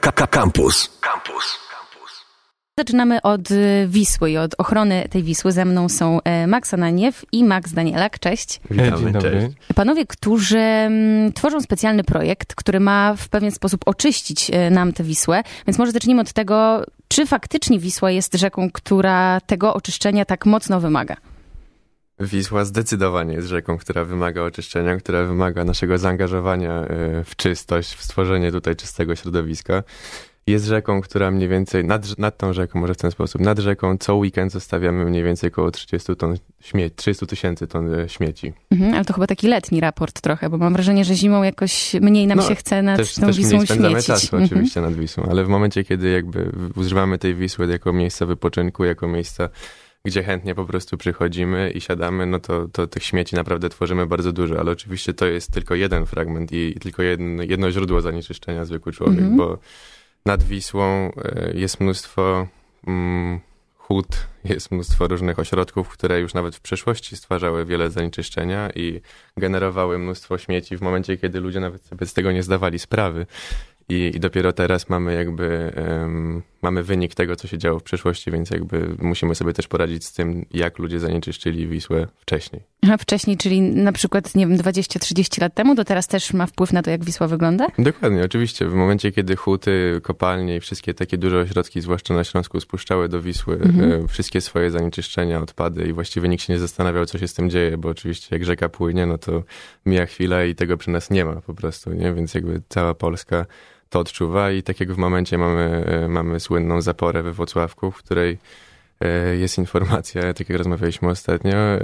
Campus. Campus. Zaczynamy od y, Wisły i od ochrony tej Wisły. Ze mną są e, Max Ananiew i Max Danielak. Cześć. Witamy, Dzień dobry. Cześć. Panowie, którzy mm, tworzą specjalny projekt, który ma w pewien sposób oczyścić e, nam tę Wisłę. Więc może zacznijmy od tego, czy faktycznie Wisła jest rzeką, która tego oczyszczenia tak mocno wymaga? Wisła zdecydowanie jest rzeką, która wymaga oczyszczenia, która wymaga naszego zaangażowania e, w czystość, w stworzenie tutaj czystego środowiska. Jest rzeką, która mniej więcej, nad, nad tą rzeką, może w ten sposób, nad rzeką co weekend zostawiamy mniej więcej około 30 ton śmieci, 30 tysięcy ton e, śmieci. Mhm, ale to chyba taki letni raport trochę, bo mam wrażenie, że zimą jakoś mniej nam no, się chce nad też, tą też Wisłą śmiecić. czasu mhm. oczywiście nad Wisłą, ale w momencie, kiedy jakby używamy tej Wisły jako miejsca wypoczynku, jako miejsca gdzie chętnie po prostu przychodzimy i siadamy, no to, to tych śmieci naprawdę tworzymy bardzo dużo, ale oczywiście to jest tylko jeden fragment i, i tylko jedno, jedno źródło zanieczyszczenia zwykły człowiek, mm -hmm. bo nad Wisłą e, jest mnóstwo mm, hut, jest mnóstwo różnych ośrodków, które już nawet w przeszłości stwarzały wiele zanieczyszczenia i generowały mnóstwo śmieci w momencie, kiedy ludzie nawet sobie z tego nie zdawali sprawy. I, I, dopiero teraz mamy jakby um, mamy wynik tego, co się działo w przeszłości, więc jakby musimy sobie też poradzić z tym, jak ludzie zanieczyszczyli Wisłę wcześniej. A wcześniej, czyli na przykład, nie wiem, 20-30 lat temu, to teraz też ma wpływ na to, jak Wisła wygląda? Dokładnie, oczywiście. W momencie, kiedy huty, kopalnie i wszystkie takie duże ośrodki, zwłaszcza na Śląsku, spuszczały do Wisły mhm. e, wszystkie swoje zanieczyszczenia, odpady i właściwie nikt się nie zastanawiał, co się z tym dzieje, bo oczywiście jak rzeka płynie, no to mija chwila i tego przy nas nie ma po prostu, nie? Więc jakby cała Polska to odczuwa i tak jak w momencie mamy, e, mamy słynną zaporę we Włocławku, w której e, jest informacja, tak jak rozmawialiśmy ostatnio, e,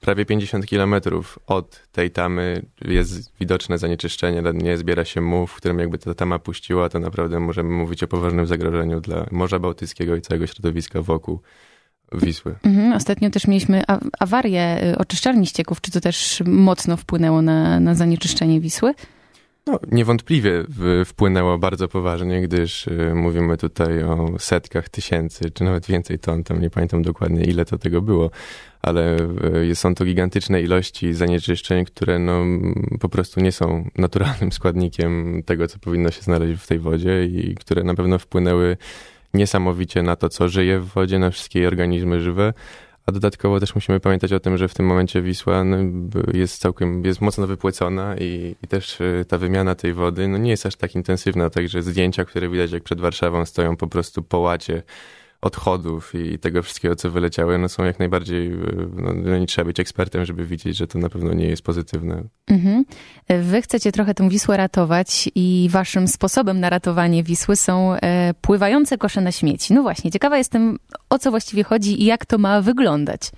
prawie 50 kilometrów od tej tamy jest widoczne zanieczyszczenie, nie zbiera się mów, w którym jakby ta tama puściła, to naprawdę możemy mówić o poważnym zagrożeniu dla Morza Bałtyckiego i całego środowiska wokół. Wisły. Mhm, ostatnio też mieliśmy awarię oczyszczalni ścieków. Czy to też mocno wpłynęło na, na zanieczyszczenie Wisły? No, niewątpliwie wpłynęło bardzo poważnie, gdyż y, mówimy tutaj o setkach tysięcy, czy nawet więcej ton, tam nie pamiętam dokładnie ile to tego było, ale y, są to gigantyczne ilości zanieczyszczeń, które no, po prostu nie są naturalnym składnikiem tego, co powinno się znaleźć w tej wodzie i które na pewno wpłynęły niesamowicie na to, co żyje w wodzie, na wszystkie organizmy żywe, a dodatkowo też musimy pamiętać o tym, że w tym momencie Wisła no, jest całkiem, jest mocno wypłecona i, i, też y, ta wymiana tej wody no, nie jest aż tak intensywna, także zdjęcia, które widać jak przed Warszawą stoją po prostu po łacie odchodów i tego wszystkiego, co wyleciały, no są jak najbardziej, no, no, nie trzeba być ekspertem, żeby widzieć, że to na pewno nie jest pozytywne. Mhm. Wy chcecie trochę tę Wisłę ratować i waszym sposobem na ratowanie Wisły są e, pływające kosze na śmieci. No właśnie, ciekawa jestem, o co właściwie chodzi i jak to ma wyglądać.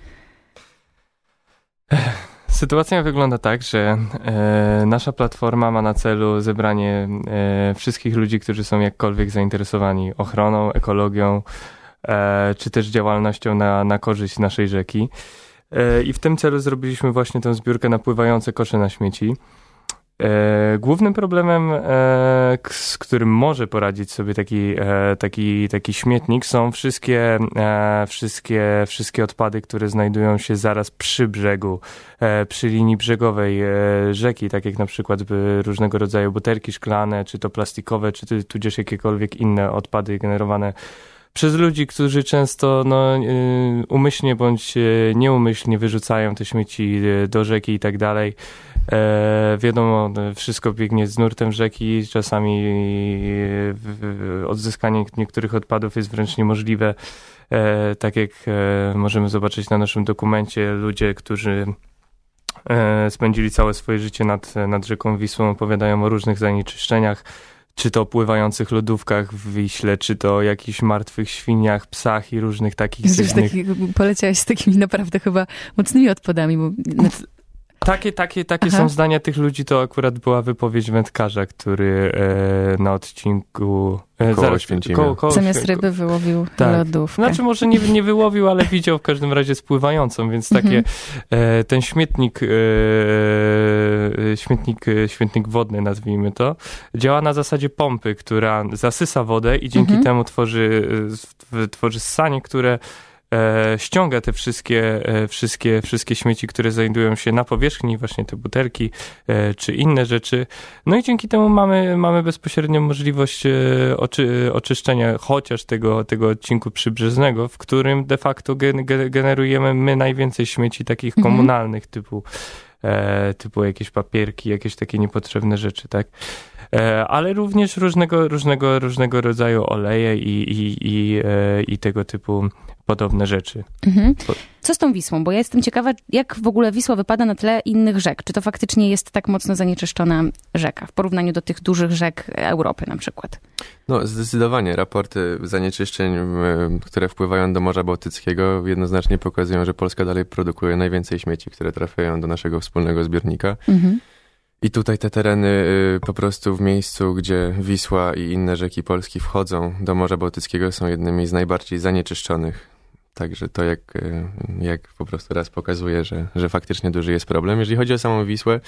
Sytuacja wygląda tak, że e, nasza platforma ma na celu zebranie e, wszystkich ludzi, którzy są jakkolwiek zainteresowani ochroną, ekologią, E, czy też działalnością na, na korzyść naszej rzeki. E, I w tym celu zrobiliśmy właśnie tę zbiórkę napływające kosze na śmieci. E, głównym problemem, z którym może poradzić sobie taki, taki, taki śmietnik, są wszystkie, wszystkie, wszystkie odpady, które znajdują się zaraz przy brzegu, przy linii brzegowej rzeki, tak jak na przykład różnego rodzaju butelki szklane, czy to plastikowe, czy tudzież jakiekolwiek inne odpady generowane przez ludzi, którzy często no, y, umyślnie bądź y, nieumyślnie wyrzucają te śmieci y, do rzeki i tak dalej. E, wiadomo, wszystko biegnie z nurtem rzeki, czasami odzyskanie niektórych odpadów jest wręcz niemożliwe. E, tak jak e, możemy zobaczyć na naszym dokumencie, ludzie, którzy spędzili całe swoje życie nad, nad rzeką Wisłą, opowiadają o różnych zanieczyszczeniach czy to pływających lodówkach w Wiśle, czy to o jakichś martwych świniach, psach i różnych takich dziwnych... Taki, poleciałeś z takimi naprawdę chyba mocnymi odpadami. Bo... Takie, takie, takie są zdania tych ludzi, to akurat była wypowiedź wędkarza, który e, na odcinku... E, koło zaraz, koło, koło, Zamiast ryby wyłowił tak. lodówkę. Znaczy może nie, nie wyłowił, ale widział w każdym razie spływającą, więc takie mhm. e, ten śmietnik, e, e śmietnik, e, śmietnik wodny nazwijmy to, działa na zasadzie pompy, która zasysa wodę i dzięki mhm. temu tworzy, tworzy sanie, które ściąga te wszystkie, e, wszystkie, wszystkie śmieci, które znajdują się na powierzchni, właśnie te butelki e, czy inne rzeczy. No i dzięki temu mamy, mamy bezpośrednią możliwość e, oczy, oczyszczenia chociaż tego, tego odcinku przybrzeżnego, w którym de facto gen, generujemy my najwięcej śmieci takich Mhm. komunalnych typu e, typu jakieś papierki, jakieś takie niepotrzebne rzeczy, tak? E, ale również różnego, różnego, różnego rodzaju oleje i, i, i, e, i tego typu podobne rzeczy. Mhm. Co z tą Wisłą? Bo ja jestem ciekawa, jak w ogóle Wisła wypada na tle innych rzek. Czy to faktycznie jest tak mocno zanieczyszczona rzeka w porównaniu do tych dużych rzek Europy na przykład? No, zdecydowanie. Raporty zanieczyszczeń, które wpływają do Morza Bałtyckiego, jednoznacznie pokazują, że Polska dalej produkuje najwięcej śmieci, które trafiają do naszego wspólnego zbiornika. Mhm. I tutaj te tereny y, po prostu w miejscu, gdzie Wisła i inne rzeki Polski wchodzą do Morza Bałtyckiego są jednymi z najbardziej zanieczyszczonych. Także to jak, y, jak po prostu raz pokazuje, że, że faktycznie duży jest problem. Jeżeli chodzi o samą Wisłę,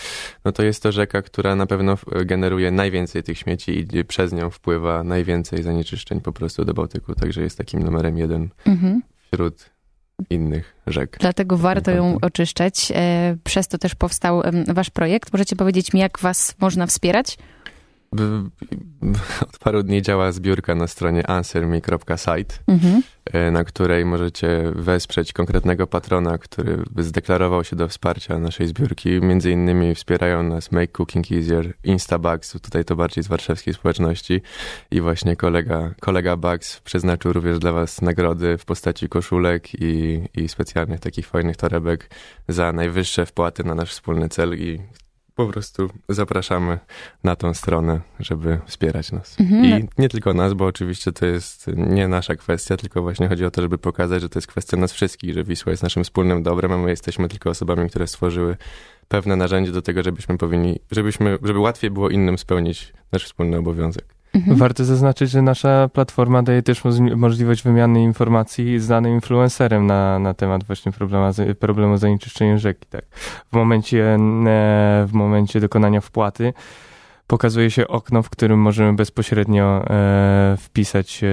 no to jest to rzeka, która na pewno y, generuje najwięcej tych śmieci i przez nią wpływa najwięcej zanieczyszczeń po prostu do Bałtyku. Także jest takim numerem jeden Mhm. wśród innych rzek. Dlatego warto ją oczyszczać. E, Przez to też powstał wasz projekt. Możecie powiedzieć mi, jak was można wspierać? Od paru dni działa zbiórka na stronie answerme.site, Mhm. e, na której możecie wesprzeć konkretnego patrona, który zdeklarował się do wsparcia naszej zbiórki. Między innymi wspierają nas Make Cooking Easier, Instabugs, tutaj to bardziej z warszawskiej społeczności i właśnie kolega, kolega Bugs przeznaczył również dla was nagrody w postaci koszulek i, i specjalnych takich fajnych torebek za najwyższe wpłaty na nasz wspólny cel i po prostu zapraszamy na tą stronę, żeby wspierać nas. Mhm. I nie tylko nas, bo oczywiście to jest nie nasza kwestia, tylko właśnie chodzi o to, żeby pokazać, że to jest kwestia nas wszystkich, że Wisła jest naszym wspólnym dobrem, a my jesteśmy tylko osobami, które stworzyły pewne narzędzie do tego, żebyśmy powinni, żebyśmy, żeby łatwiej było innym spełnić nasz wspólny obowiązek. Mhm. Warto zaznaczyć, że nasza platforma daje też możliwość wymiany informacji z danym influencerem na, na temat właśnie problemu, problemu zanieczyszczenia rzeki. Tak. W, momencie, e, w momencie dokonania wpłaty pokazuje się okno, w którym możemy bezpośrednio e, wpisać e,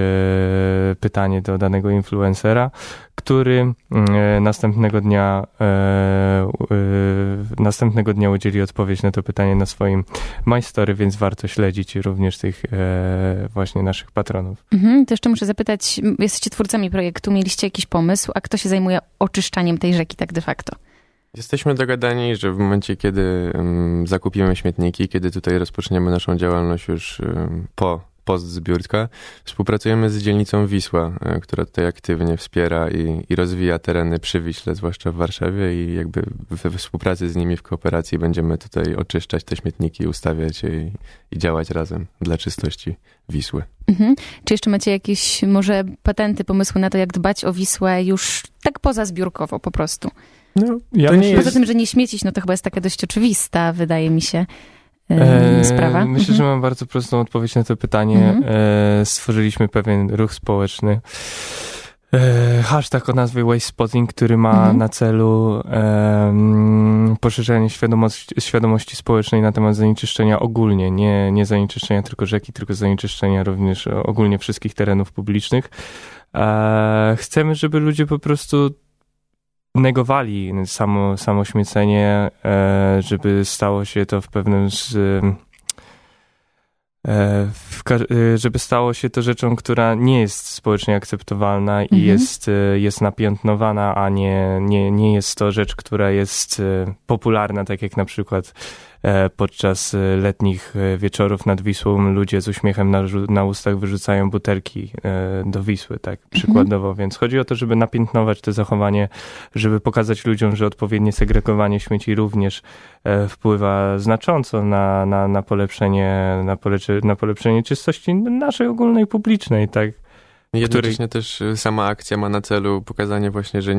pytanie do danego influencera, który e, następnego dnia e, e, następnego dnia udzieli odpowiedź na to pytanie na swoim My Story, więc warto śledzić również tych e, właśnie naszych patronów. Mhm. To jeszcze muszę zapytać, jesteście twórcami projektu, mieliście jakiś pomysł, a kto się zajmuje oczyszczaniem tej rzeki tak de facto? Jesteśmy dogadani, że w momencie, kiedy zakupimy śmietniki, kiedy tutaj rozpoczniemy naszą działalność już po postzbiórka, współpracujemy z dzielnicą Wisła, e, która tutaj aktywnie wspiera i, i rozwija tereny przy Wiśle, zwłaszcza w Warszawie i jakby we współpracy z nimi w kooperacji będziemy tutaj oczyszczać te śmietniki, ustawiać je i, i działać razem dla czystości Wisły. Mhm. Czy jeszcze macie jakieś może patenty, pomysły na to, jak dbać o Wisłę już tak pozazbiórkowo po prostu? No, Ja To nie myślę, jest- Poza tym, że nie śmiecić, no to chyba jest taka dość oczywista, wydaje mi się, e, sprawa. Myślę, Mhm. że mam bardzo prostą odpowiedź na to pytanie. Mhm. E, stworzyliśmy pewien ruch społeczny. E, hashtag o nazwie Waste Spotting, który ma Mhm. na celu em, poszerzenie świadomości, świadomości społecznej na temat zanieczyszczenia ogólnie, nie, nie zanieczyszczenia tylko rzeki, tylko zanieczyszczenia również ogólnie wszystkich terenów publicznych. E, chcemy, żeby ludzie po prostu negowali samo, samo śmiecenie, e, żeby stało się to w pewnym z, e, w, e, żeby stało się to rzeczą, która nie jest społecznie akceptowalna i Mhm. jest, e, jest napiętnowana, a nie, nie, nie jest to rzecz, która jest popularna, tak jak na przykład podczas e, letnich e, wieczorów nad Wisłą ludzie z uśmiechem na, na ustach wyrzucają butelki e, do Wisły, tak przykładowo. Więc chodzi o to, żeby napiętnować to zachowanie, żeby pokazać ludziom, że odpowiednie segregowanie śmieci również e, wpływa znacząco na, na, na, polepszenie, na, polecze, na polepszenie czystości naszej ogólnej publicznej, tak. Jednocześnie też y, sama akcja ma na celu pokazanie właśnie, że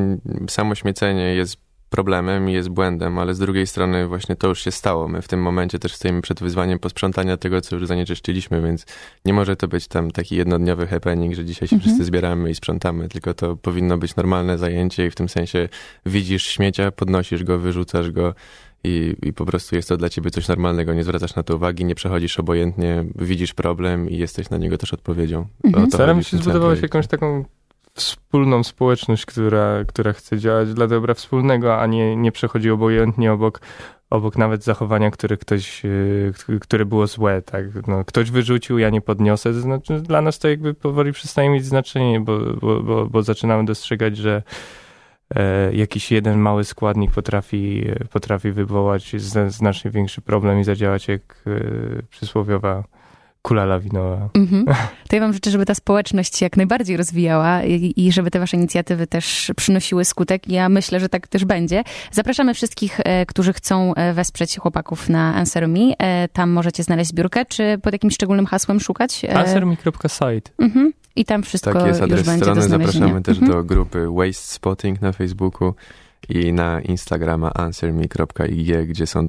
samo śmiecenie jest problemem i jest błędem, ale z drugiej strony właśnie to już się stało. My w tym momencie też stoimy przed wyzwaniem posprzątania tego, co już zanieczyszczyliśmy, więc nie może to być tam taki jednodniowy happening, że dzisiaj się Mhm. wszyscy zbieramy i sprzątamy, tylko to powinno być normalne zajęcie i w tym sensie widzisz śmiecia, podnosisz go, wyrzucasz go i, i po prostu jest to dla ciebie coś normalnego, nie zwracasz na to uwagi, nie przechodzisz obojętnie, widzisz problem i jesteś na niego też odpowiedzią. Mhm. W się zbudować jakąś taką wspólną społeczność, która, która chce działać dla dobra wspólnego, a nie, nie przechodzi obojętnie obok, obok nawet zachowania, które ktoś, e, które było złe, tak. No, ktoś wyrzucił, ja nie podniosę, znaczy dla nas to jakby powoli przestaje mieć znaczenie, bo, bo, bo, bo zaczynamy dostrzegać, że e, jakiś jeden mały składnik potrafi, potrafi wywołać znacznie większy problem i zadziałać jak e, przysłowiowa kula lawinowa. Mhm. To ja wam życzę, żeby ta społeczność się jak najbardziej rozwijała i, i, żeby te wasze inicjatywy też przynosiły skutek. Ja myślę, że tak też będzie. Zapraszamy wszystkich, e, którzy chcą e, wesprzeć chłopaków na AnswerMe. E, tam możecie znaleźć zbiórkę, czy pod jakimś szczególnym hasłem szukać? answerme.site. Mhm. I tam wszystko tak, jest adres już będzie strony. do Zapraszamy też mhm. do grupy Waste Spotting na Facebooku i na Instagrama answerme.ig, gdzie są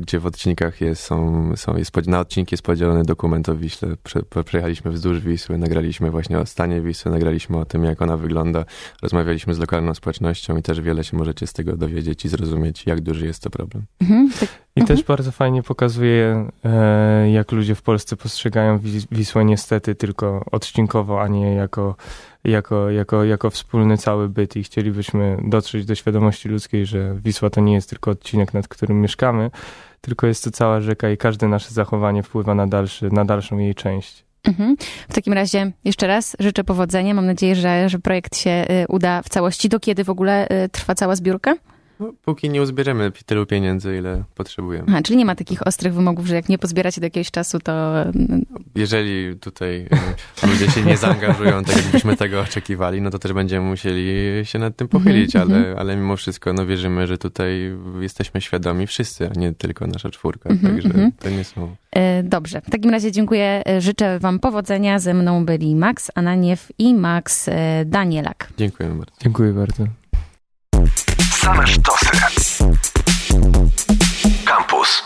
gdzie w odcinkach jest, są, są jest, na odcinki jest podzielony dokument o Wiśle. Prze, przejechaliśmy wzdłuż Wisły, nagraliśmy właśnie o stanie Wisły, nagraliśmy o tym, jak ona wygląda, rozmawialiśmy z lokalną społecznością i też wiele się możecie z tego dowiedzieć i zrozumieć, jak duży jest to problem. Mhm, tak. I mhm. też bardzo fajnie pokazuje, e, jak ludzie w Polsce postrzegają Wisłę niestety tylko odcinkowo, a nie jako jako, jako, jako wspólny cały byt i chcielibyśmy dotrzeć do świadomości ludzkiej, że Wisła to nie jest tylko odcinek, nad którym mieszkamy, tylko jest to cała rzeka i każde nasze zachowanie wpływa na, dalszy, na dalszą jej część. Mhm. W takim razie jeszcze raz życzę powodzenia. Mam nadzieję, że, że projekt się y, uda w całości. Do kiedy w ogóle y, trwa cała zbiórka? No, póki nie uzbieramy tylu pieniędzy, ile potrzebujemy. Aha, czyli nie ma takich ostrych wymogów, że jak nie pozbieracie do jakiegoś czasu, to... Jeżeli tutaj e, ludzie się nie zaangażują tak, jakbyśmy tego oczekiwali, no to też będziemy musieli się nad tym pochylić, mhm, ale, mhm. ale mimo wszystko no wierzymy, że tutaj jesteśmy świadomi wszyscy, a nie tylko nasza czwórka, mhm, także to nie są... E, dobrze, w takim razie dziękuję, e, życzę wam powodzenia. Ze mną byli Max Ananiew i Max Danielak. Dziękuję bardzo. Dziękuję bardzo. Same sztosy. Campus.